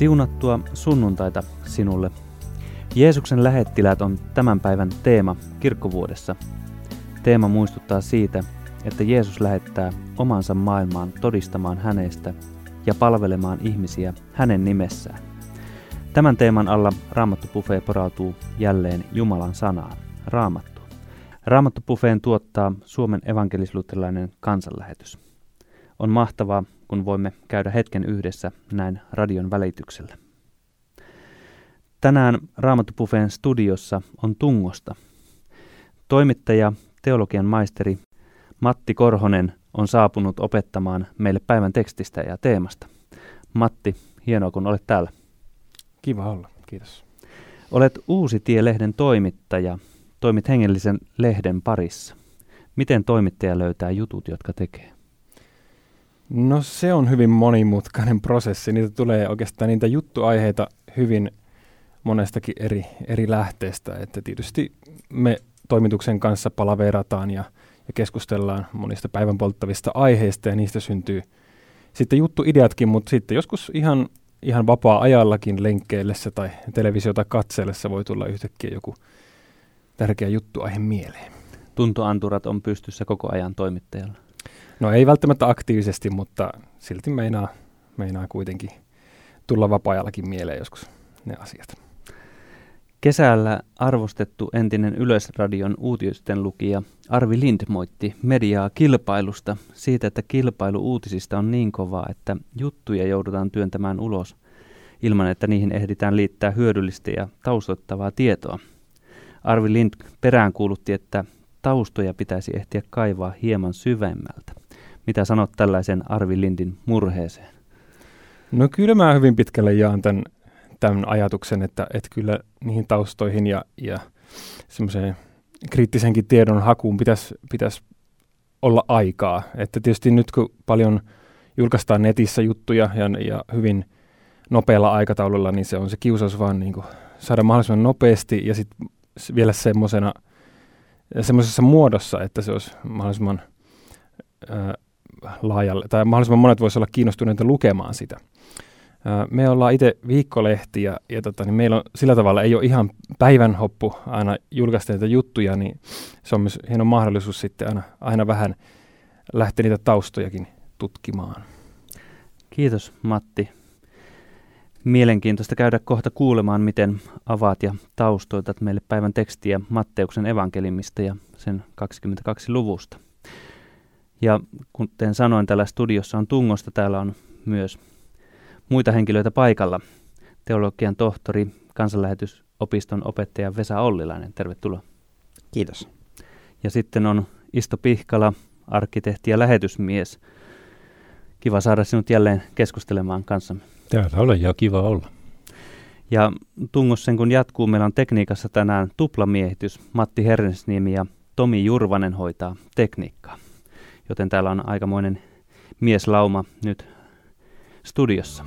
Siunattua sunnuntaita sinulle. Jeesuksen lähettiläät on tämän päivän teema kirkkovuodessa. Teema muistuttaa siitä, että Jeesus lähettää omansa maailmaan todistamaan hänestä ja palvelemaan ihmisiä hänen nimessään. Tämän teeman alla Raamattu Buffet porautuu jälleen Jumalan sanaan, Raamattu. Raamattu Buffeen tuottaa Suomen evankelisluterilainen kansanlähetys. On mahtavaa, kun voimme käydä hetken yhdessä näin radion välityksellä. Tänään Raamattu Buffeen studiossa on Tungosta. Toimittaja, teologian maisteri Matti Korhonen on saapunut opettamaan meille päivän tekstistä ja teemasta. Matti, hienoa kun olet täällä. Kiva olla, kiitos. Olet Uusi Tie-lehden toimittaja. Toimit hengellisen lehden parissa. Miten toimittaja löytää jutut, jotka tekee? No se on hyvin monimutkainen prosessi. Niitä tulee oikeastaan niitä juttuaiheita hyvin monestakin eri, eri lähteestä. Että tietysti me toimituksen kanssa palaverataan ja, ja keskustellaan monista päivän polttavista aiheista ja niistä syntyy sitten juttuideatkin, mutta sitten joskus ihan, ihan vapaa-ajallakin lenkkeillessä tai televisiota katsellessa voi tulla yhtäkkiä joku tärkeä juttuaihe mieleen. Tuntoanturat on pystyssä koko ajan toimittajalla. No ei välttämättä aktiivisesti, mutta silti meinaa, meinaa kuitenkin tulla vapaa-ajallakin mieleen joskus ne asiat. Kesällä arvostettu entinen Yleisradion uutisten lukija Arvi Lind moitti mediaa kilpailusta siitä, että kilpailu uutisista on niin kovaa, että juttuja joudutaan työntämään ulos ilman, että niihin ehditään liittää hyödyllistä ja taustoittavaa tietoa. Arvi Lind peräänkuulutti, että taustoja pitäisi ehtiä kaivaa hieman syvemmältä. Mitä sanot tällaisen Arvi Lindin murheeseen? No kyllä mä hyvin pitkälle jaan tämän, tämän ajatuksen, että, että kyllä niihin taustoihin ja, ja semmoiseen kriittisenkin tiedon hakuun pitäisi, pitäisi olla aikaa. Että tietysti nyt kun paljon julkaistaan netissä juttuja ja, ja hyvin nopealla aikataululla, niin se on se kiusaus vaan niin kuin saada mahdollisimman nopeasti ja sitten vielä semmoisena semmoisessa muodossa, että se olisi mahdollisimman äh, laajalle, tai mahdollisimman monet voisivat olla kiinnostuneita lukemaan sitä. Me ollaan itse viikkolehti ja, ja tota, niin meillä on sillä tavalla ei ole ihan päivän hoppu aina julkaista niitä juttuja, niin se on myös hieno mahdollisuus sitten aina, aina vähän lähteä niitä taustojakin tutkimaan. Kiitos Matti. Mielenkiintoista käydä kohta kuulemaan, miten avaat ja taustoitat meille päivän tekstiä Matteuksen evankelimista ja sen 22 luvusta. Ja kuten sanoin, täällä studiossa on Tungosta, täällä on myös muita henkilöitä paikalla. Teologian tohtori, kansanlähetysopiston opettaja Vesa Ollilainen, tervetuloa. Kiitos. Ja sitten on Isto Pihkala, arkkitehti ja lähetysmies. Kiva saada sinut jälleen keskustelemaan kanssamme. Täällä olen ja kiva olla. Ja Tungossa kun jatkuu, meillä on tekniikassa tänään tuplamiehitys. Matti Hernesniemi ja Tomi Jurvanen hoitaa tekniikkaa joten täällä on aikamoinen mieslauma nyt studiossa.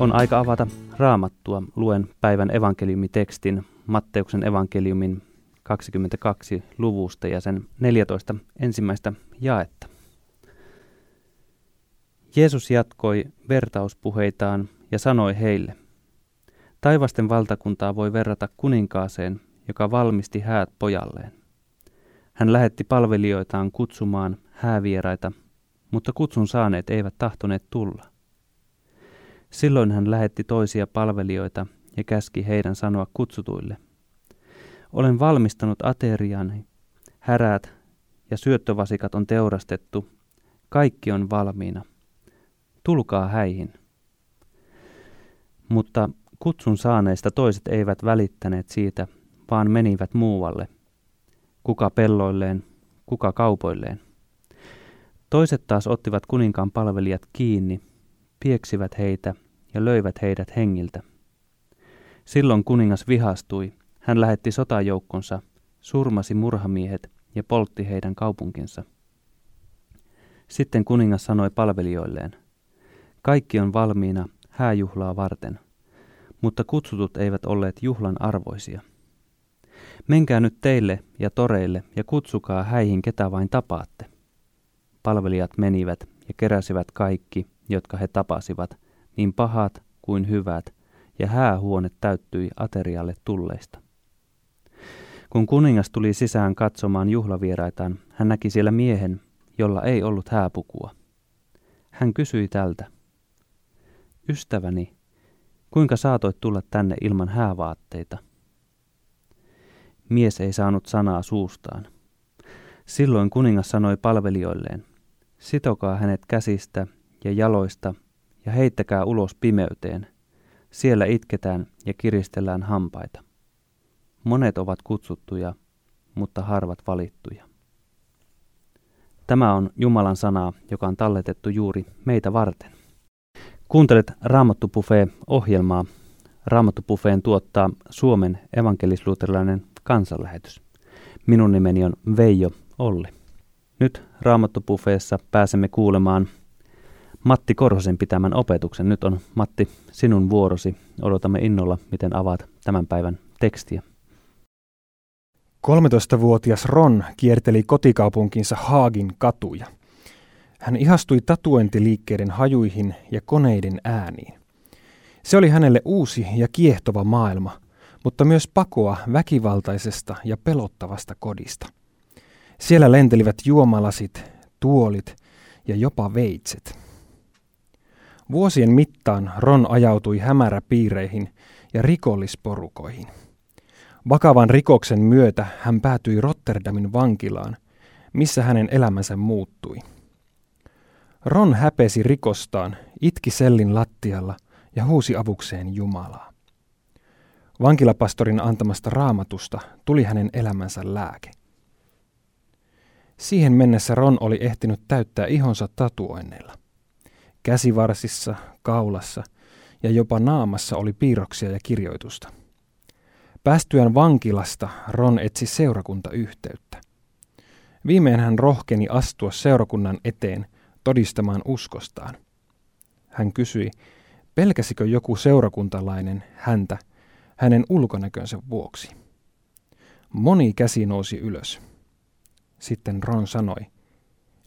On aika avata raamattua. Luen päivän evankeliumitekstin Matteuksen evankeliumin 22 luvusta ja sen 14 ensimmäistä jaetta. Jeesus jatkoi vertauspuheitaan ja sanoi heille – Taivasten valtakuntaa voi verrata kuninkaaseen, joka valmisti häät pojalleen. Hän lähetti palvelijoitaan kutsumaan häävieraita, mutta kutsun saaneet eivät tahtoneet tulla. Silloin hän lähetti toisia palvelijoita ja käski heidän sanoa kutsutuille. Olen valmistanut ateriani, häräät ja syöttövasikat on teurastettu, kaikki on valmiina. Tulkaa häihin. Mutta Kutsun saaneista toiset eivät välittäneet siitä, vaan menivät muualle. Kuka pelloilleen, kuka kaupoilleen. Toiset taas ottivat kuninkaan palvelijat kiinni, pieksivät heitä ja löivät heidät hengiltä. Silloin kuningas vihastui, hän lähetti sotajoukkonsa, surmasi murhamiehet ja poltti heidän kaupunkinsa. Sitten kuningas sanoi palvelijoilleen, kaikki on valmiina hääjuhlaa varten – mutta kutsutut eivät olleet juhlan arvoisia. Menkää nyt teille ja toreille ja kutsukaa häihin ketä vain tapaatte. palvelijat menivät ja keräsivät kaikki, jotka he tapasivat, niin pahat kuin hyvät, ja häähuone täyttyi aterialle tulleista. Kun kuningas tuli sisään katsomaan juhlavieraitaan, hän näki siellä miehen, jolla ei ollut hääpukua. Hän kysyi tältä, Ystäväni, kuinka saatoit tulla tänne ilman häävaatteita? Mies ei saanut sanaa suustaan. Silloin kuningas sanoi palvelijoilleen, sitokaa hänet käsistä ja jaloista ja heittäkää ulos pimeyteen. Siellä itketään ja kiristellään hampaita. Monet ovat kutsuttuja, mutta harvat valittuja. Tämä on Jumalan sanaa, joka on talletettu juuri meitä varten. Kuuntelet Raamattu ohjelmaa Raamattu tuottaa Suomen evankelisluterilainen kansanlähetys. Minun nimeni on Veijo Olli. Nyt Raamattu-bufeessa pääsemme kuulemaan Matti Korhosen pitämän opetuksen. Nyt on Matti sinun vuorosi. Odotamme innolla, miten avaat tämän päivän tekstiä. 13-vuotias Ron kierteli kotikaupunkinsa Haagin katuja. Hän ihastui tatuointiliikkeiden hajuihin ja koneiden ääniin. Se oli hänelle uusi ja kiehtova maailma, mutta myös pakoa väkivaltaisesta ja pelottavasta kodista. Siellä lentelivät juomalasit, tuolit ja jopa veitset. Vuosien mittaan Ron ajautui hämäräpiireihin ja rikollisporukoihin. Vakavan rikoksen myötä hän päätyi Rotterdamin vankilaan, missä hänen elämänsä muuttui. Ron häpesi rikostaan, itki sellin lattialla ja huusi avukseen Jumalaa. Vankilapastorin antamasta raamatusta tuli hänen elämänsä lääke. Siihen mennessä Ron oli ehtinyt täyttää ihonsa tatuoinneilla. Käsivarsissa, kaulassa ja jopa naamassa oli piirroksia ja kirjoitusta. Päästyään vankilasta Ron etsi seurakuntayhteyttä. Viimein hän rohkeni astua seurakunnan eteen todistamaan uskostaan. Hän kysyi, pelkäsikö joku seurakuntalainen häntä hänen ulkonäkönsä vuoksi. Moni käsi nousi ylös. Sitten Ron sanoi,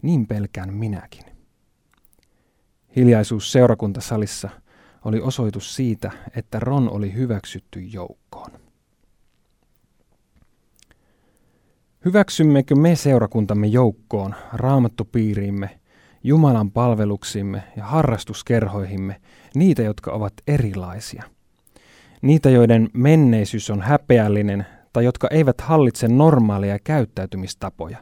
niin pelkään minäkin. Hiljaisuus seurakuntasalissa oli osoitus siitä, että Ron oli hyväksytty joukkoon. Hyväksymmekö me seurakuntamme joukkoon, raamattupiiriimme, Jumalan palveluksimme ja harrastuskerhoihimme niitä, jotka ovat erilaisia? Niitä, joiden menneisyys on häpeällinen tai jotka eivät hallitse normaaleja käyttäytymistapoja.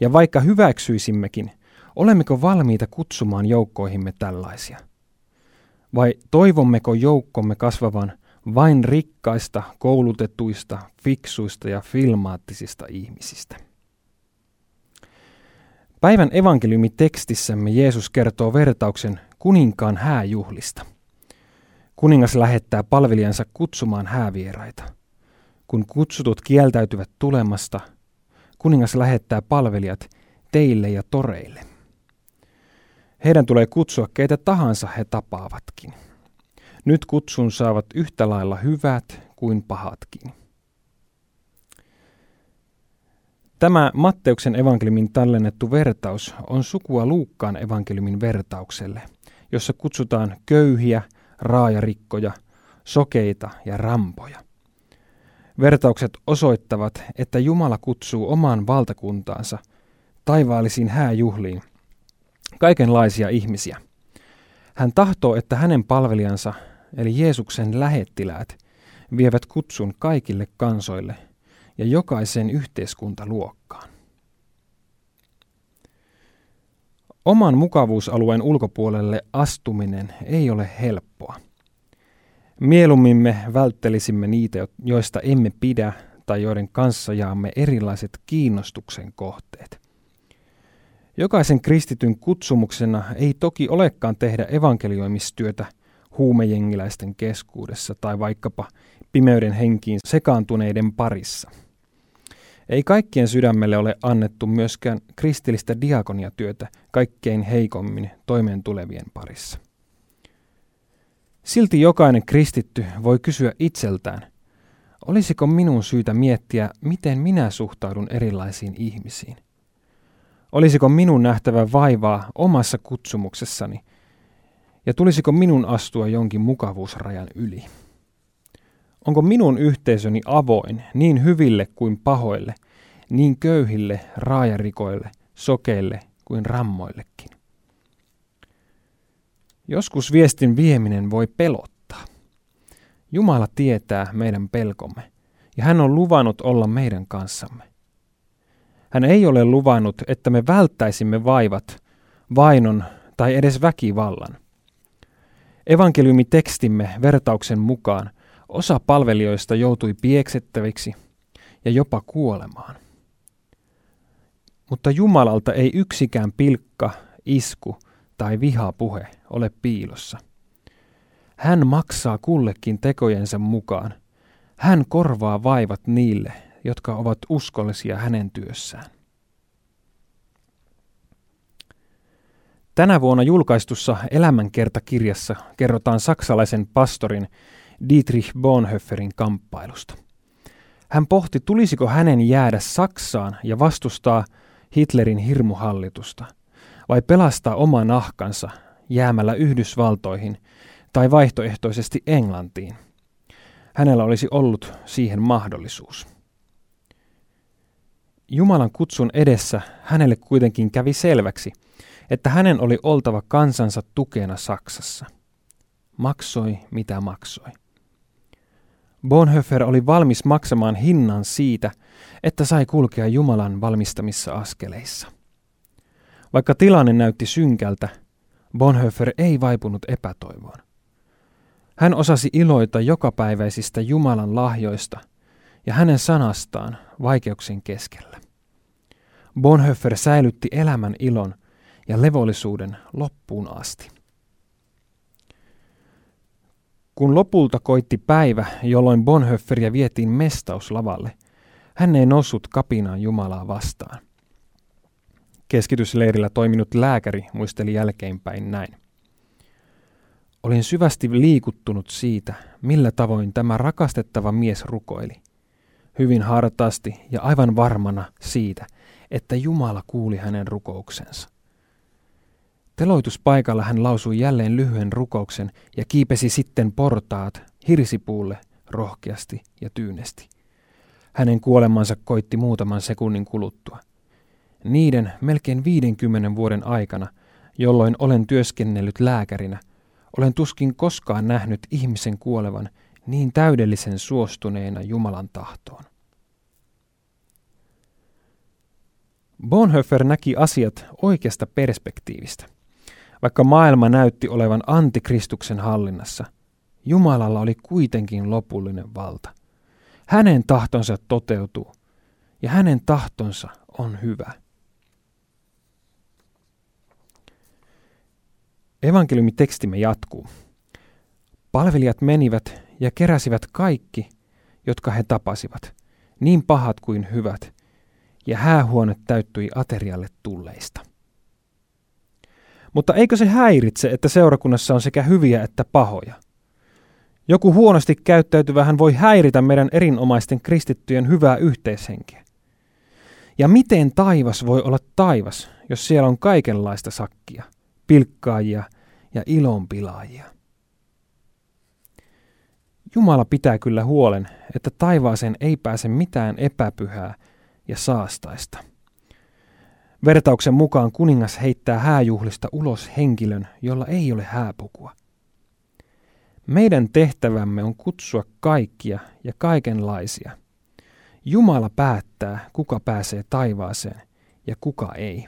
Ja vaikka hyväksyisimmekin, olemmeko valmiita kutsumaan joukkoihimme tällaisia? Vai toivommeko joukkomme kasvavan vain rikkaista, koulutetuista, fiksuista ja filmaattisista ihmisistä? Päivän evankeliumitekstissämme Jeesus kertoo vertauksen kuninkaan hääjuhlista. Kuningas lähettää palvelijansa kutsumaan häävieraita – kun kutsutut kieltäytyvät tulemasta, kuningas lähettää palvelijat teille ja toreille. Heidän tulee kutsua keitä tahansa he tapaavatkin. Nyt kutsun saavat yhtä lailla hyvät kuin pahatkin. Tämä Matteuksen evankeliumin tallennettu vertaus on sukua Luukkaan evankeliumin vertaukselle, jossa kutsutaan köyhiä, raajarikkoja, sokeita ja rampoja. Vertaukset osoittavat, että Jumala kutsuu omaan valtakuntaansa taivaallisiin hääjuhliin kaikenlaisia ihmisiä. Hän tahtoo, että hänen palvelijansa, eli Jeesuksen lähettiläät, vievät kutsun kaikille kansoille ja jokaiseen yhteiskuntaluokkaan. Oman mukavuusalueen ulkopuolelle astuminen ei ole helppoa. Mieluummin me välttelisimme niitä, joista emme pidä tai joiden kanssa jaamme erilaiset kiinnostuksen kohteet. Jokaisen kristityn kutsumuksena ei toki olekaan tehdä evankelioimistyötä huumejengiläisten keskuudessa tai vaikkapa pimeyden henkiin sekaantuneiden parissa. Ei kaikkien sydämelle ole annettu myöskään kristillistä diakoniatyötä kaikkein heikommin toimeen tulevien parissa. Silti jokainen kristitty voi kysyä itseltään, olisiko minun syytä miettiä, miten minä suhtaudun erilaisiin ihmisiin? Olisiko minun nähtävä vaivaa omassa kutsumuksessani? Ja tulisiko minun astua jonkin mukavuusrajan yli? Onko minun yhteisöni avoin niin hyville kuin pahoille, niin köyhille, raajarikoille, sokeille kuin rammoillekin? Joskus viestin vieminen voi pelottaa. Jumala tietää meidän pelkomme, ja hän on luvannut olla meidän kanssamme. Hän ei ole luvannut, että me välttäisimme vaivat, vainon tai edes väkivallan. Evankeliumitekstimme vertauksen mukaan osa palvelijoista joutui pieksettäviksi ja jopa kuolemaan. Mutta Jumalalta ei yksikään pilkka, isku tai vihapuhe ole piilossa. Hän maksaa kullekin tekojensa mukaan. Hän korvaa vaivat niille, jotka ovat uskollisia hänen työssään. Tänä vuonna julkaistussa elämänkertakirjassa kerrotaan saksalaisen pastorin Dietrich Bonhoefferin kamppailusta. Hän pohti, tulisiko hänen jäädä Saksaan ja vastustaa Hitlerin hirmuhallitusta, vai pelastaa oma nahkansa jäämällä Yhdysvaltoihin tai vaihtoehtoisesti Englantiin. Hänellä olisi ollut siihen mahdollisuus. Jumalan kutsun edessä hänelle kuitenkin kävi selväksi, että hänen oli oltava kansansa tukena Saksassa. Maksoi mitä maksoi. Bonhoeffer oli valmis maksamaan hinnan siitä, että sai kulkea Jumalan valmistamissa askeleissa. Vaikka tilanne näytti synkältä, Bonhoeffer ei vaipunut epätoivoon. Hän osasi iloita jokapäiväisistä Jumalan lahjoista ja hänen sanastaan vaikeuksien keskellä. Bonhoeffer säilytti elämän ilon ja levollisuuden loppuun asti. Kun lopulta koitti päivä, jolloin Bonhoefferia vietiin mestauslavalle, hän ei noussut kapinaan Jumalaa vastaan. Keskitysleirillä toiminut lääkäri muisteli jälkeenpäin näin. Olin syvästi liikuttunut siitä, millä tavoin tämä rakastettava mies rukoili. Hyvin hartaasti ja aivan varmana siitä, että Jumala kuuli hänen rukouksensa. Teloituspaikalla hän lausui jälleen lyhyen rukouksen ja kiipesi sitten portaat hirsipuulle rohkeasti ja tyynesti. Hänen kuolemansa koitti muutaman sekunnin kuluttua. Niiden melkein 50 vuoden aikana, jolloin olen työskennellyt lääkärinä, olen tuskin koskaan nähnyt ihmisen kuolevan niin täydellisen suostuneena Jumalan tahtoon. Bonhoeffer näki asiat oikeasta perspektiivistä. Vaikka maailma näytti olevan antikristuksen hallinnassa, Jumalalla oli kuitenkin lopullinen valta. Hänen tahtonsa toteutuu, ja hänen tahtonsa on hyvä. Evankeliumitekstimme jatkuu. Palvelijat menivät ja keräsivät kaikki, jotka he tapasivat, niin pahat kuin hyvät, ja häähuone täyttyi aterialle tulleista. Mutta eikö se häiritse, että seurakunnassa on sekä hyviä että pahoja? Joku huonosti käyttäytyvähän voi häiritä meidän erinomaisten kristittyjen hyvää yhteishenkeä. Ja miten taivas voi olla taivas, jos siellä on kaikenlaista sakkia, pilkkaajia ja ilonpilaajia? Jumala pitää kyllä huolen, että taivaaseen ei pääse mitään epäpyhää ja saastaista. Vertauksen mukaan kuningas heittää hääjuhlista ulos henkilön, jolla ei ole hääpukua. Meidän tehtävämme on kutsua kaikkia ja kaikenlaisia. Jumala päättää, kuka pääsee taivaaseen ja kuka ei.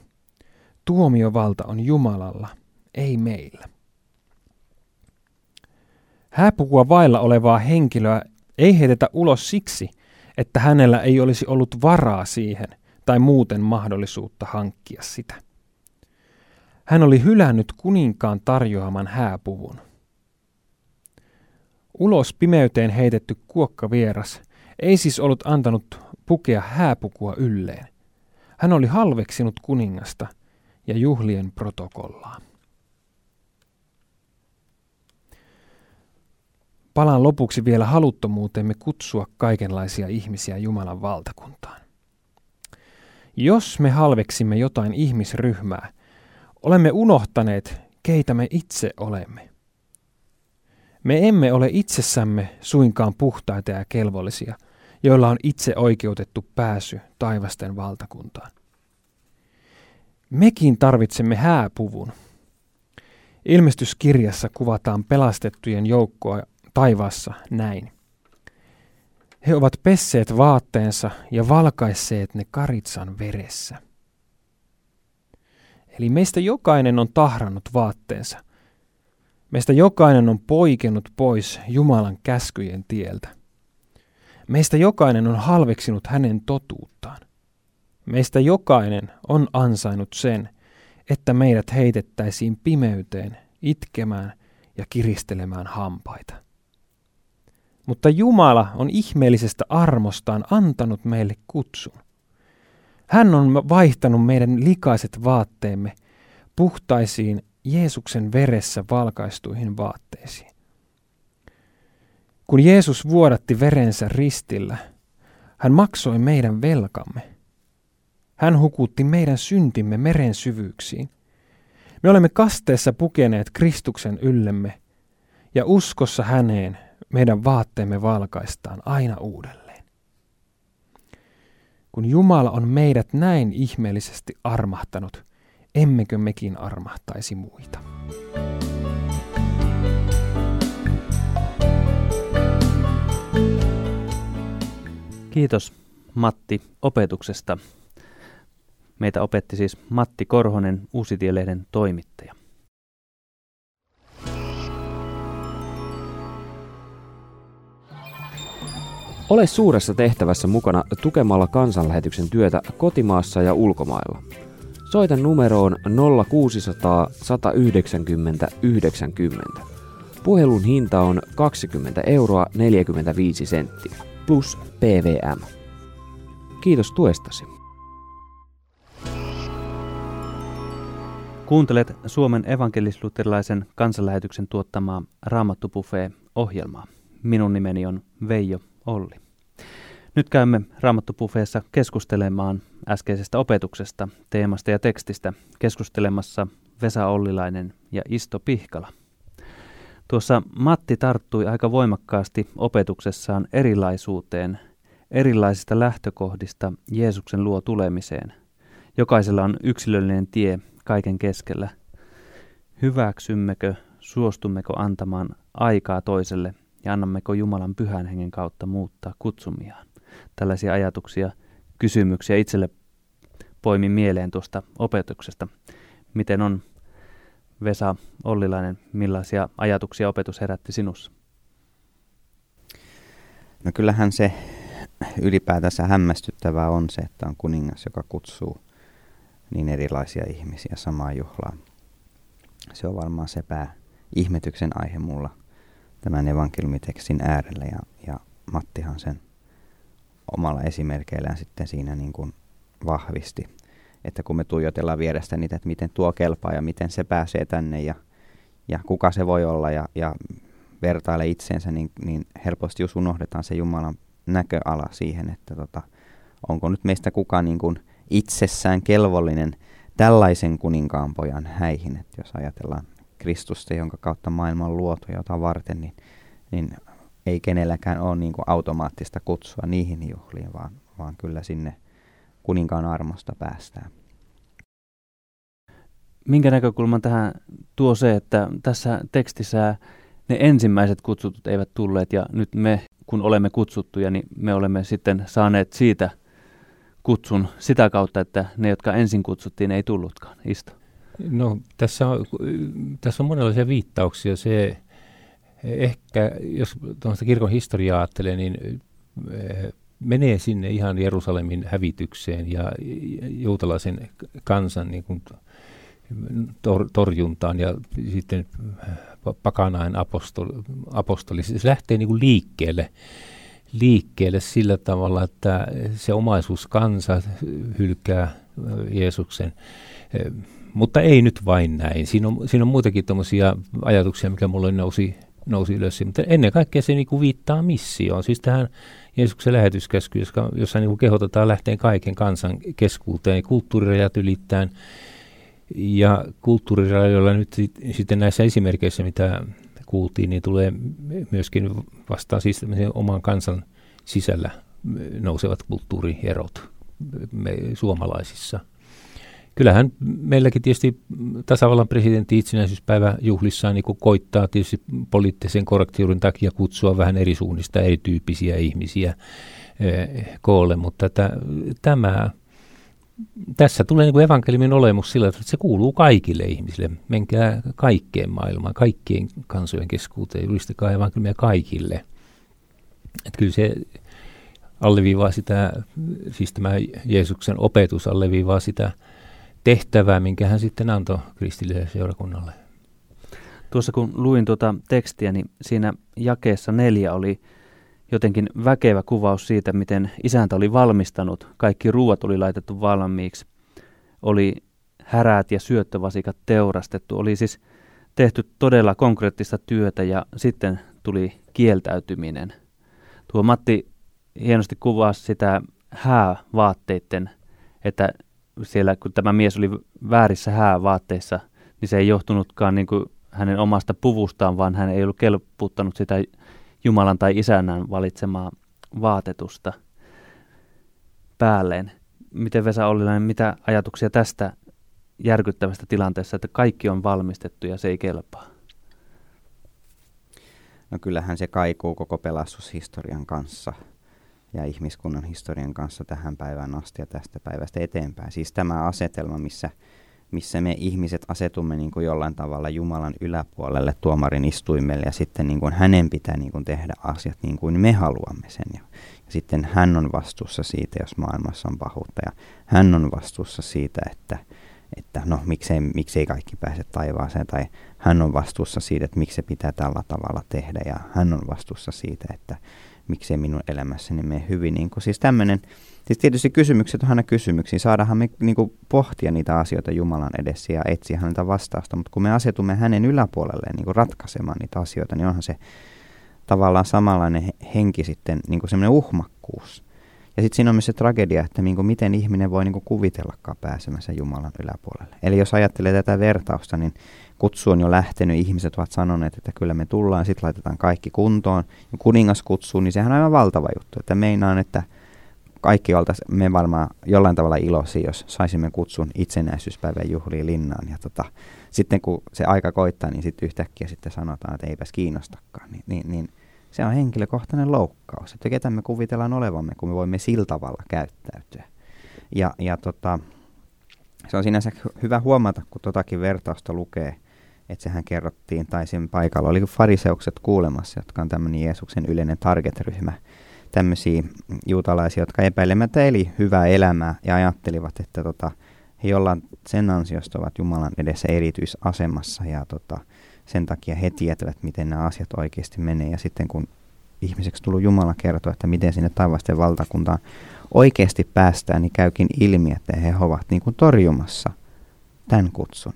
Tuomiovalta on Jumalalla, ei meillä. Hääpukua vailla olevaa henkilöä ei heitetä ulos siksi, että hänellä ei olisi ollut varaa siihen tai muuten mahdollisuutta hankkia sitä. Hän oli hylännyt kuninkaan tarjoaman hääpuvun. Ulos pimeyteen heitetty kuokka vieras ei siis ollut antanut pukea hääpukua ylleen. Hän oli halveksinut kuningasta ja juhlien protokollaa. Palaan lopuksi vielä haluttomuuteemme kutsua kaikenlaisia ihmisiä Jumalan valtakuntaan. Jos me halveksimme jotain ihmisryhmää, olemme unohtaneet, keitä me itse olemme. Me emme ole itsessämme suinkaan puhtaita ja kelvollisia, joilla on itse oikeutettu pääsy taivasten valtakuntaan. Mekin tarvitsemme hääpuvun. Ilmestyskirjassa kuvataan pelastettujen joukkoa taivaassa näin. He ovat pesseet vaatteensa ja valkaisseet ne karitsan veressä. Eli meistä jokainen on tahrannut vaatteensa. Meistä jokainen on poikennut pois Jumalan käskyjen tieltä. Meistä jokainen on halveksinut hänen totuuttaan. Meistä jokainen on ansainnut sen, että meidät heitettäisiin pimeyteen itkemään ja kiristelemään hampaita. Mutta Jumala on ihmeellisestä armostaan antanut meille kutsun. Hän on vaihtanut meidän likaiset vaatteemme puhtaisiin Jeesuksen veressä valkaistuihin vaatteisiin. Kun Jeesus vuodatti verensä ristillä, hän maksoi meidän velkamme. Hän hukutti meidän syntimme meren syvyyksiin. Me olemme kasteessa pukeneet Kristuksen yllemme, ja uskossa häneen meidän vaatteemme valkaistaan aina uudelleen. Kun Jumala on meidät näin ihmeellisesti armahtanut, emmekö mekin armahtaisi muita? Kiitos Matti opetuksesta. Meitä opetti siis Matti Korhonen, Uusitielehden toimittaja. Ole suuressa tehtävässä mukana tukemalla kansanlähetyksen työtä kotimaassa ja ulkomailla. Soita numeroon 0600 190 90. Puhelun hinta on 20 euroa 45 senttiä plus PVM. Kiitos tuestasi. Kuuntelet Suomen evankelisluterilaisen kansanlähetyksen tuottamaa Raamattu ohjelmaa Minun nimeni on Veijo Olli. Nyt käymme Raamattopuffeessa keskustelemaan äskeisestä opetuksesta, teemasta ja tekstistä, keskustelemassa Vesa Ollilainen ja Isto Pihkala. Tuossa Matti tarttui aika voimakkaasti opetuksessaan erilaisuuteen, erilaisista lähtökohdista Jeesuksen luo tulemiseen. Jokaisella on yksilöllinen tie kaiken keskellä. Hyväksymmekö, suostummeko antamaan aikaa toiselle ja annammeko Jumalan pyhän hengen kautta muuttaa kutsumiaan. Tällaisia ajatuksia, kysymyksiä itselle poimin mieleen tuosta opetuksesta. Miten on Vesa Ollilainen, millaisia ajatuksia opetus herätti sinussa? No kyllähän se ylipäätänsä hämmästyttävää on se, että on kuningas, joka kutsuu niin erilaisia ihmisiä samaan juhlaan. Se on varmaan se pää ihmetyksen aihe mulla tämän evankeliumitekstin äärellä ja, ja Mattihan sen omalla esimerkkeillään sitten siinä niin kuin vahvisti. Että kun me tuijotellaan vierestä niitä, että miten tuo kelpaa ja miten se pääsee tänne ja, ja kuka se voi olla ja, ja vertaile itseensä, niin, niin helposti jos unohdetaan se Jumalan näköala siihen, että tota, onko nyt meistä kukaan niin kuin itsessään kelvollinen tällaisen kuninkaan pojan häihin. Että jos ajatellaan Kristusta, jonka kautta maailma on luotu jota varten, niin, niin ei kenelläkään ole niin kuin automaattista kutsua niihin juhliin, vaan, vaan kyllä sinne kuninkaan armosta päästään. Minkä näkökulman tähän tuo se, että tässä tekstissä ne ensimmäiset kutsutut eivät tulleet ja nyt me, kun olemme kutsuttuja, niin me olemme sitten saaneet siitä kutsun sitä kautta, että ne, jotka ensin kutsuttiin, ei tullutkaan. Isto. No tässä on, tässä on monenlaisia viittauksia. Se ehkä, jos tuosta kirkon historiaa ajattelee, niin eh, menee sinne ihan Jerusalemin hävitykseen ja juutalaisen kansan niin kuin tor, torjuntaan ja sitten pakanain apostoli, apostoli. Se lähtee niin kuin liikkeelle, liikkeelle sillä tavalla, että se omaisuus kansa hylkää Jeesuksen eh, mutta ei nyt vain näin. Siinä on, siinä on muitakin tämmöisiä ajatuksia, mikä mulle nousi, nousi ylös. Mutta ennen kaikkea se niinku viittaa missioon, siis tähän Jeesuksen lähetyskäsky, jossa, jossa niin kuin kehotetaan lähteen kaiken kansan keskuuteen, kulttuurirajat ylittäen. Ja kulttuurirajoilla nyt sitten näissä esimerkkeissä, mitä kuultiin, niin tulee myöskin vastaan siis oman kansan sisällä nousevat kulttuurierot me suomalaisissa. Kyllähän meilläkin tietysti tasavallan presidentti itsenäisyyspäivä juhlissaan niin koittaa tietysti poliittisen korrektiuden takia kutsua vähän eri suunnista erityyppisiä ihmisiä eh, koolle, mutta tämä tässä tulee niin kuin evankeliumin olemus sillä, että se kuuluu kaikille ihmisille. Menkää kaikkeen maailmaan, kaikkien kansojen keskuuteen, julistakaa evankeliumia kaikille. Että kyllä se alleviivaa sitä, siis tämä Jeesuksen opetus alleviivaa sitä tehtävää, minkä hän sitten antoi kristilliselle seurakunnalle. Tuossa kun luin tuota tekstiä, niin siinä jakeessa neljä oli jotenkin väkevä kuvaus siitä, miten isäntä oli valmistanut. Kaikki ruuat oli laitettu valmiiksi. Oli häräät ja syöttövasikat teurastettu. Oli siis tehty todella konkreettista työtä ja sitten tuli kieltäytyminen. Tuo Matti hienosti kuvasi sitä häävaatteiden, että siellä kun tämä mies oli väärissä häävaatteissa, niin se ei johtunutkaan niin kuin hänen omasta puvustaan, vaan hän ei ollut kelputtanut sitä Jumalan tai isännän valitsemaa vaatetusta päälleen. Miten Vesa Ollilainen, mitä ajatuksia tästä järkyttävästä tilanteessa, että kaikki on valmistettu ja se ei kelpaa? No kyllähän se kaikuu koko pelastushistorian kanssa ja ihmiskunnan historian kanssa tähän päivään asti ja tästä päivästä eteenpäin. Siis tämä asetelma, missä, missä me ihmiset asetumme niin kuin jollain tavalla Jumalan yläpuolelle tuomarin istuimelle ja sitten niin kuin hänen pitää niin kuin tehdä asiat niin kuin me haluamme sen. Ja, ja sitten hän on vastuussa siitä, jos maailmassa on pahuutta ja hän on vastuussa siitä, että, että no miksei, miksei kaikki pääse taivaaseen tai hän on vastuussa siitä, että miksi se pitää tällä tavalla tehdä ja hän on vastuussa siitä, että miksei minun elämässäni mene hyvin. Niin kuin, siis tämmöinen, siis tietysti kysymykset on aina kysymyksiä, saadaanhan me niin kuin, pohtia niitä asioita Jumalan edessä ja etsiä häneltä vastausta, mutta kun me asetumme hänen yläpuolelleen niin kuin ratkaisemaan niitä asioita, niin onhan se tavallaan samanlainen henki sitten, niin kuin semmoinen uhmakkuus. Ja sitten siinä on myös se tragedia, että niin kuin miten ihminen voi niin kuin kuvitellakaan pääsemässä Jumalan yläpuolelle. Eli jos ajattelee tätä vertausta, niin kutsu on jo lähtenyt, ihmiset ovat sanoneet, että kyllä me tullaan, sitten laitetaan kaikki kuntoon. Ja kuningas kutsuu, niin sehän on aivan valtava juttu. Että meinaan, että kaikki oltaisiin me varmaan jollain tavalla iloisia, jos saisimme kutsun itsenäisyyspäivän juhliin linnaan. Ja tota, sitten kun se aika koittaa, niin sitten yhtäkkiä sitten sanotaan, että eipäs kiinnostakaan. Niin, niin, niin se on henkilökohtainen loukkaus. Että ketä me kuvitellaan olevamme, kun me voimme sillä tavalla käyttäytyä. Ja, ja tota, se on sinänsä hyvä huomata, kun totakin vertausta lukee, että sehän kerrottiin, tai siinä paikalla oli fariseukset kuulemassa, jotka on tämmöinen Jeesuksen yleinen target-ryhmä, tämmöisiä juutalaisia, jotka epäilemättä eli hyvää elämää ja ajattelivat, että tota, he jollain sen ansiosta ovat Jumalan edessä erityisasemassa ja tota, sen takia he tietävät, miten nämä asiat oikeasti menee. Ja sitten kun ihmiseksi tullut Jumala kertoa, että miten sinne taivasten valtakuntaan oikeasti päästään, niin käykin ilmi, että he ovat niin kuin torjumassa tämän kutsun.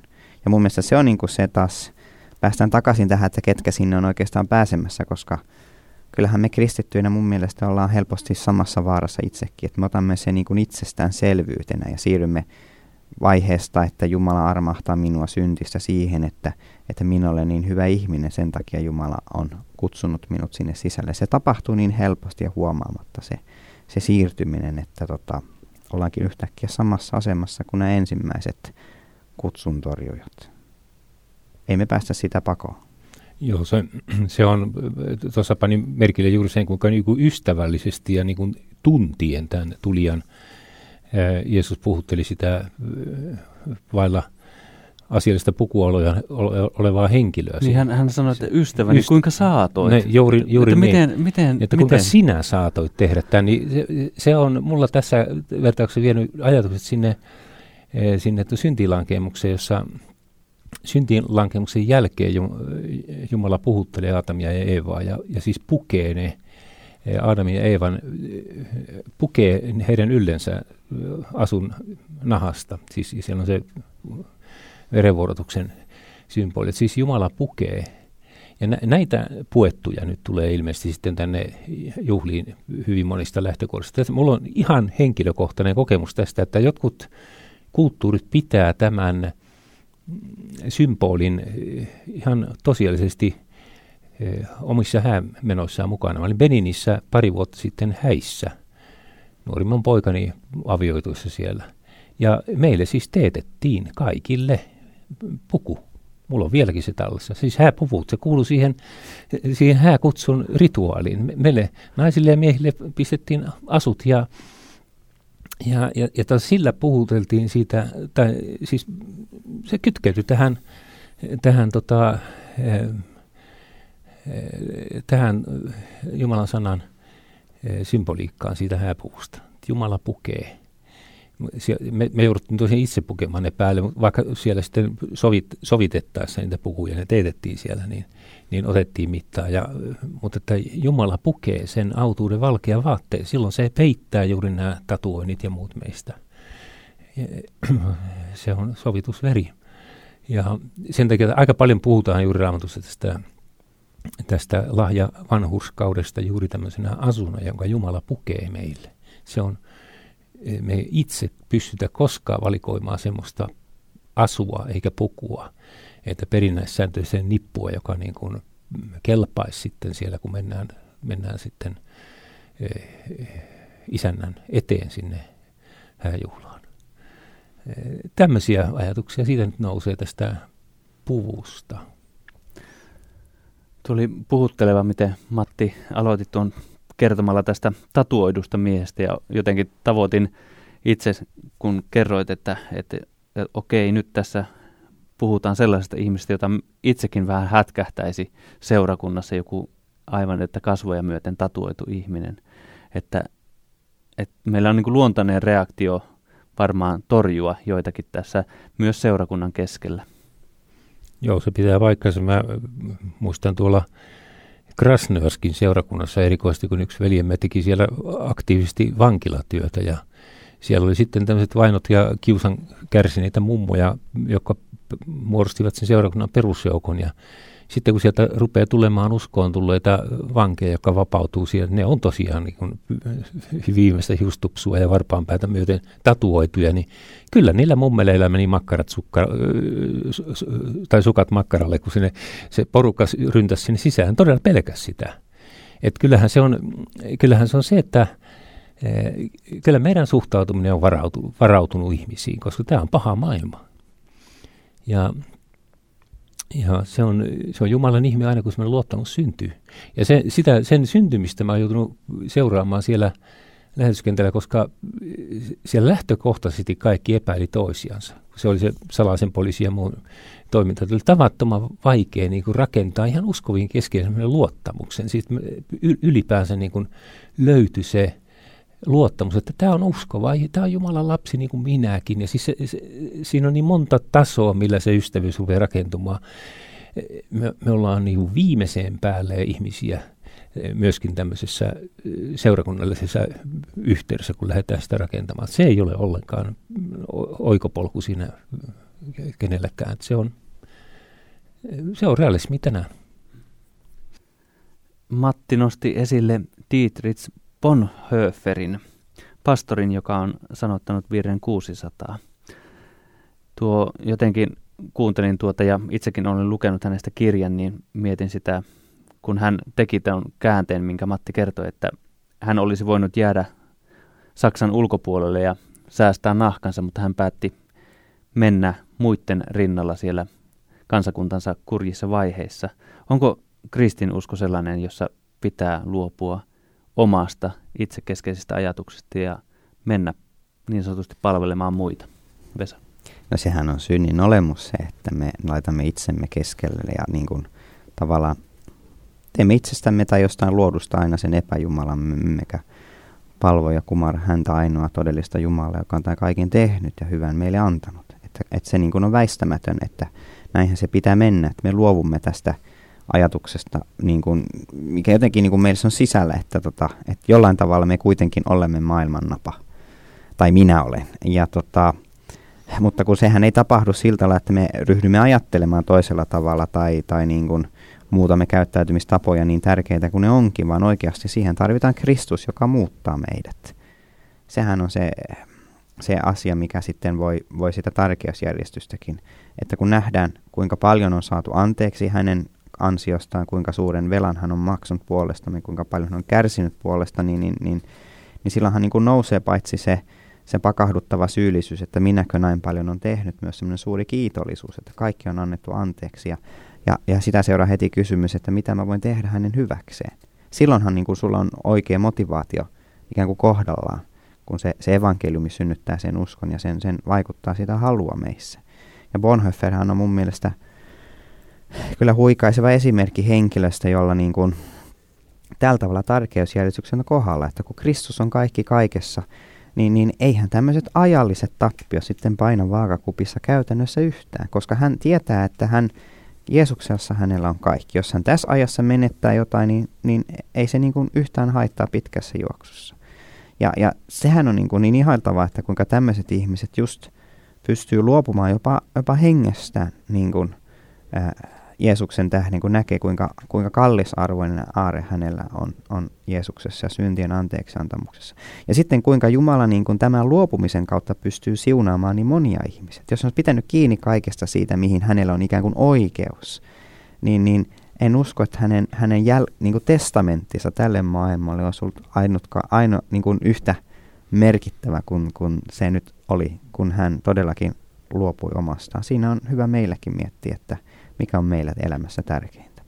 Ja mun mielestä se on niin kuin se taas, päästään takaisin tähän, että ketkä sinne on oikeastaan pääsemässä, koska kyllähän me kristittyinä mun mielestä ollaan helposti samassa vaarassa itsekin, että me otamme sen niin kuin itsestäänselvyytenä ja siirrymme vaiheesta, että Jumala armahtaa minua syntistä siihen, että, että minä olen niin hyvä ihminen, sen takia Jumala on kutsunut minut sinne sisälle. Se tapahtuu niin helposti ja huomaamatta se, se siirtyminen, että tota, ollaankin yhtäkkiä samassa asemassa kuin nämä ensimmäiset kutsun torjujat. Ei me päästä sitä pakoon. Joo, se, se on, tuossa pani merkille juuri sen, kuinka niin kuin ystävällisesti ja niin kuin tuntien tämän tulijan Jeesus puhutteli sitä vailla asiallista pukua olevaa henkilöä. Niin hän, hän sanoi, että ystäväni, Yst- kuinka saatoit? Ne, juuri, juuri että niin. miten, miten, että kuinka miten? sinä saatoit tehdä tämän. Niin se, se on mulla tässä vertauksessa vienyt ajatukset sinne Eh, sinne syntilankemukseen, jossa syntilankemuksen jälkeen Jumala puhuttelee Adamia ja Eevaa ja, ja siis pukee ne eh, Adamin ja Eevan, eh, pukee heidän yllensä asun nahasta. Siis siellä on se verenvuorotuksen symboli. Siis Jumala pukee Ja nä- näitä puettuja nyt tulee ilmeisesti sitten tänne juhliin hyvin monista lähtökohdista. Mulla on ihan henkilökohtainen kokemus tästä, että jotkut kulttuurit pitää tämän symbolin ihan tosiaalisesti omissa häämenoissaan mukana. Mä olin Beninissä pari vuotta sitten häissä, nuorimman poikani avioituissa siellä. Ja meille siis teetettiin kaikille puku. Mulla on vieläkin se tallessa. Siis hääpuvut, se kuuluu siihen, siihen hääkutsun rituaaliin. Meille naisille ja miehille pistettiin asut ja, ja, ja, ja taas sillä puhuteltiin siitä, tai siis se kytkeytyi tähän, tähän, tota, eh, eh, tähän Jumalan sanan eh, symboliikkaan siitä hääpuvusta. Jumala pukee me, me jouduttiin tosiaan itse pukemaan ne päälle, vaikka siellä sitten sovit, sovitettaessa niitä pukuja, ne teetettiin siellä, niin, niin otettiin mittaa. Ja, mutta että Jumala pukee sen autuuden valkea vaatteen, silloin se peittää juuri nämä tatuoinnit ja muut meistä. Se on sovitusveri. Ja sen takia aika paljon puhutaan juuri raamatussa tästä, tästä lahja vanhurskaudesta juuri tämmöisenä asuna, jonka Jumala pukee meille. Se on me itse pystytä koskaan valikoimaan semmoista asua eikä pukua, että perinnäissääntöisen nippua, joka niin kuin kelpaisi sitten siellä, kun mennään, mennään sitten isännän eteen sinne hääjuhlaan. Tämmöisiä ajatuksia siitä nyt nousee tästä puvusta. Tuli puhutteleva, miten Matti aloitit tuon kertomalla tästä tatuoidusta miehestä ja jotenkin tavoitin itse, kun kerroit, että, että, että okei, nyt tässä puhutaan sellaisesta ihmistä, jota itsekin vähän hätkähtäisi seurakunnassa joku aivan, että kasvoja myöten tatuoitu ihminen. Että, että meillä on niin kuin luontainen reaktio varmaan torjua joitakin tässä myös seurakunnan keskellä. Joo, se pitää paikkansa. Mä muistan tuolla Krasnörskin seurakunnassa erikoisesti, kun yksi veljemme teki siellä aktiivisesti vankilatyötä ja siellä oli sitten tämmöiset vainot ja kiusan kärsineitä mummoja, jotka muodostivat sen seurakunnan perusjoukon ja sitten kun sieltä rupeaa tulemaan uskoon tulleita vankeja, jotka vapautuu sieltä, ne on tosiaan niin kuin viimeistä hiustupsua ja varpaanpäätä myöten tatuoituja, niin kyllä niillä mummeleilla meni makkarat sukka, tai sukat makkaralle, kun sinne, se porukka ryntäsi sinne sisään, todella pelkäs sitä. Et kyllähän, se on, kyllähän se on se, että kyllä meidän suhtautuminen on varautunut, varautunut ihmisiin, koska tämä on paha maailma. Ja ja se on, se on Jumalan ihme aina, kun semmoinen luottamus syntyy. Ja se, sitä, sen syntymistä mä oon joutunut seuraamaan siellä lähetyskentällä, koska siellä lähtökohtaisesti kaikki epäili toisiansa. Se oli se salaisen poliisin ja muun toiminta. Oli tavattoman vaikea niin kuin rakentaa ihan uskoviin keskeisen luottamuksen. Siitä ylipäänsä niin kuin löytyi se luottamus, että tämä on uskova, tämä on Jumalan lapsi niin kuin minäkin. Ja siis se, se, siinä on niin monta tasoa, millä se ystävyys rupeaa rakentumaan. Me, me ollaan niin kuin viimeiseen päälle ihmisiä myöskin tämmöisessä seurakunnallisessa yhteydessä, kun lähdetään sitä rakentamaan. Se ei ole ollenkaan oikopolku siinä kenellekään. Se on, se on realismi tänään. Matti nosti esille Dietrich Bonhoefferin, pastorin, joka on sanottanut virren 600. Tuo jotenkin kuuntelin tuota ja itsekin olen lukenut hänestä kirjan, niin mietin sitä, kun hän teki tämän käänteen, minkä Matti kertoi, että hän olisi voinut jäädä Saksan ulkopuolelle ja säästää nahkansa, mutta hän päätti mennä muiden rinnalla siellä kansakuntansa kurjissa vaiheissa. Onko kristinusko sellainen, jossa pitää luopua – omasta itsekeskeisestä ajatuksesta ja mennä niin sanotusti palvelemaan muita. Vesa. No sehän on synnin olemus se, että me laitamme itsemme keskelle ja niin kuin tavallaan teemme itsestämme tai jostain luodusta aina sen epäjumalan, mikä palvo ja kumar häntä ainoa todellista Jumalaa, joka on tämän kaiken tehnyt ja hyvän meille antanut. Että, että se niin kuin on väistämätön, että näinhän se pitää mennä, että me luovumme tästä ajatuksesta, niin kuin, mikä jotenkin niin kuin meillä on sisällä, että, tota, että jollain tavalla me kuitenkin olemme maailmannapa, tai minä olen. Ja tota, mutta kun sehän ei tapahdu siltä että me ryhdymme ajattelemaan toisella tavalla tai, tai niin kuin muutamme käyttäytymistapoja niin tärkeitä kuin ne onkin, vaan oikeasti siihen tarvitaan Kristus, joka muuttaa meidät. Sehän on se, se asia, mikä sitten voi, voi sitä tärkeysjärjestystäkin, että kun nähdään, kuinka paljon on saatu anteeksi hänen ansiostaan, kuinka suuren velan hän on maksanut puolestamme, kuinka paljon hän on kärsinyt puolesta, niin, niin, niin, niin silloinhan niin kuin nousee paitsi se, se pakahduttava syyllisyys, että minäkö näin paljon on tehnyt, myös semmoinen suuri kiitollisuus, että kaikki on annettu anteeksi. Ja, ja, ja sitä seuraa heti kysymys, että mitä mä voin tehdä hänen hyväkseen. Silloinhan niin kuin sulla on oikea motivaatio ikään kuin kohdallaan, kun se, se evankeliumi synnyttää sen uskon ja sen, sen vaikuttaa sitä halua meissä. Ja Bonhoefferhan on mun mielestä kyllä huikaiseva esimerkki henkilöstä, jolla niin kuin tällä tavalla tärkeysjärjestyksen kohdalla, että kun Kristus on kaikki kaikessa, niin, niin eihän tämmöiset ajalliset tappio sitten paina vaakakupissa käytännössä yhtään, koska hän tietää, että hän Jeesuksessa hänellä on kaikki. Jos hän tässä ajassa menettää jotain, niin, niin ei se niin kuin yhtään haittaa pitkässä juoksussa. Ja, ja sehän on niin, kuin niin ihailtavaa, että kuinka tämmöiset ihmiset just pystyy luopumaan jopa, jopa hengestään niin kuin, ää, Jeesuksen tähden, kun näkee, kuinka, kuinka kallisarvoinen aare hänellä on, on Jeesuksessa ja syntien anteeksiantamuksessa. Ja sitten kuinka Jumala niin kuin tämän luopumisen kautta pystyy siunaamaan niin monia ihmisiä. Jos on pitänyt kiinni kaikesta siitä, mihin hänellä on ikään kuin oikeus, niin, niin en usko, että hänen, hänen jäl, niin kuin testamenttinsa tälle maailmalle olisi ollut ainutka, aino, niin kuin yhtä merkittävä kuin, kuin se nyt oli, kun hän todellakin luopui omastaan. Siinä on hyvä meilläkin miettiä, että mikä on meillä elämässä tärkeintä.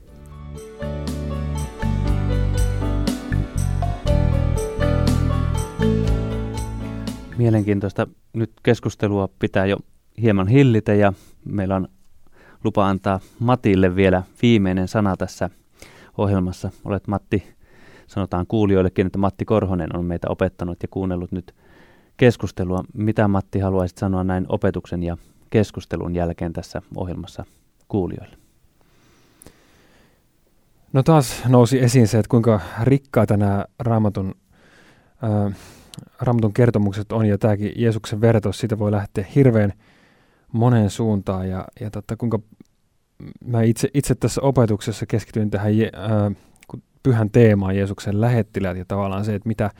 Mielenkiintoista nyt keskustelua pitää jo hieman hillitä ja meillä on lupa antaa Matille vielä viimeinen sana tässä ohjelmassa. Olet Matti, sanotaan kuulijoillekin, että Matti Korhonen on meitä opettanut ja kuunnellut nyt keskustelua. Mitä Matti haluaisit sanoa näin opetuksen ja keskustelun jälkeen tässä ohjelmassa kuulijoille? No taas nousi esiin se, että kuinka rikkaita nämä raamatun, ää, raamatun kertomukset on, ja tämäkin Jeesuksen vertaus, siitä voi lähteä hirveän moneen suuntaan, ja, ja totta, kuinka mä itse, itse tässä opetuksessa keskityin tähän ää, pyhän teemaan Jeesuksen lähettiläät, ja tavallaan se, että mitä,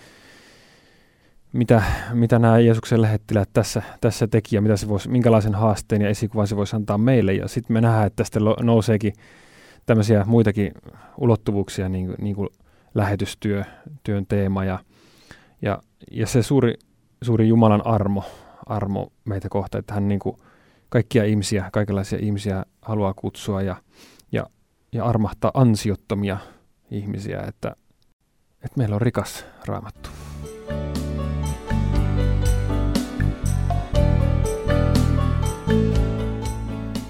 mitä, mitä nämä Jeesuksen lähettiläät tässä, tässä teki, ja mitä se voisi, minkälaisen haasteen ja esikuvan se voisi antaa meille, ja sitten me nähdään, että tästä nouseekin tämmöisiä muitakin ulottuvuuksia, niin, niin kuin lähetystyö, työn teema ja, ja, ja se suuri, suuri Jumalan armo, armo meitä kohta, että hän niin kuin kaikkia ihmisiä, kaikenlaisia ihmisiä haluaa kutsua ja, ja, ja armahtaa ansiottomia ihmisiä, että, että meillä on rikas raamattu.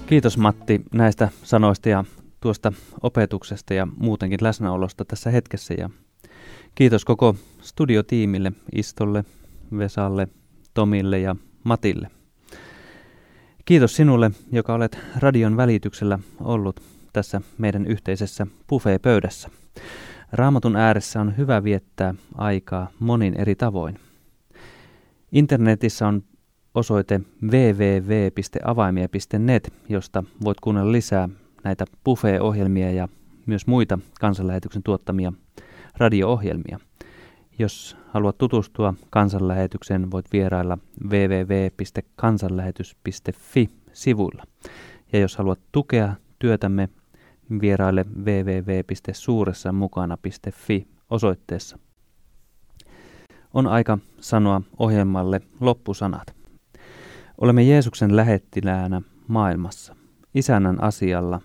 Kiitos Matti näistä sanoista ja tuosta opetuksesta ja muutenkin läsnäolosta tässä hetkessä. Ja kiitos koko studiotiimille, Istolle, Vesalle, Tomille ja Matille. Kiitos sinulle, joka olet radion välityksellä ollut tässä meidän yhteisessä buffet-pöydässä. Raamatun ääressä on hyvä viettää aikaa monin eri tavoin. Internetissä on osoite www.avaimia.net, josta voit kuunnella lisää näitä buffet-ohjelmia ja myös muita kansanlähetyksen tuottamia radio-ohjelmia. Jos haluat tutustua kansanlähetykseen, voit vierailla www.kansanlähetys.fi sivuilla. Ja jos haluat tukea työtämme, vieraille www.suuressamukana.fi osoitteessa. On aika sanoa ohjelmalle loppusanat. Olemme Jeesuksen lähettiläänä maailmassa, isännän asialla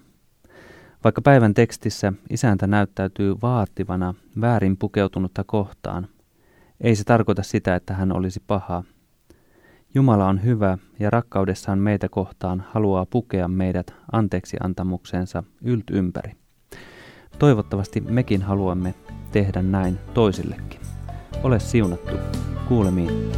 vaikka päivän tekstissä isäntä näyttäytyy vaativana väärin pukeutunutta kohtaan, ei se tarkoita sitä, että hän olisi paha. Jumala on hyvä ja rakkaudessaan meitä kohtaan haluaa pukea meidät anteeksi antamuksensa ylt ympäri. Toivottavasti mekin haluamme tehdä näin toisillekin. Ole siunattu. Kuulemiin.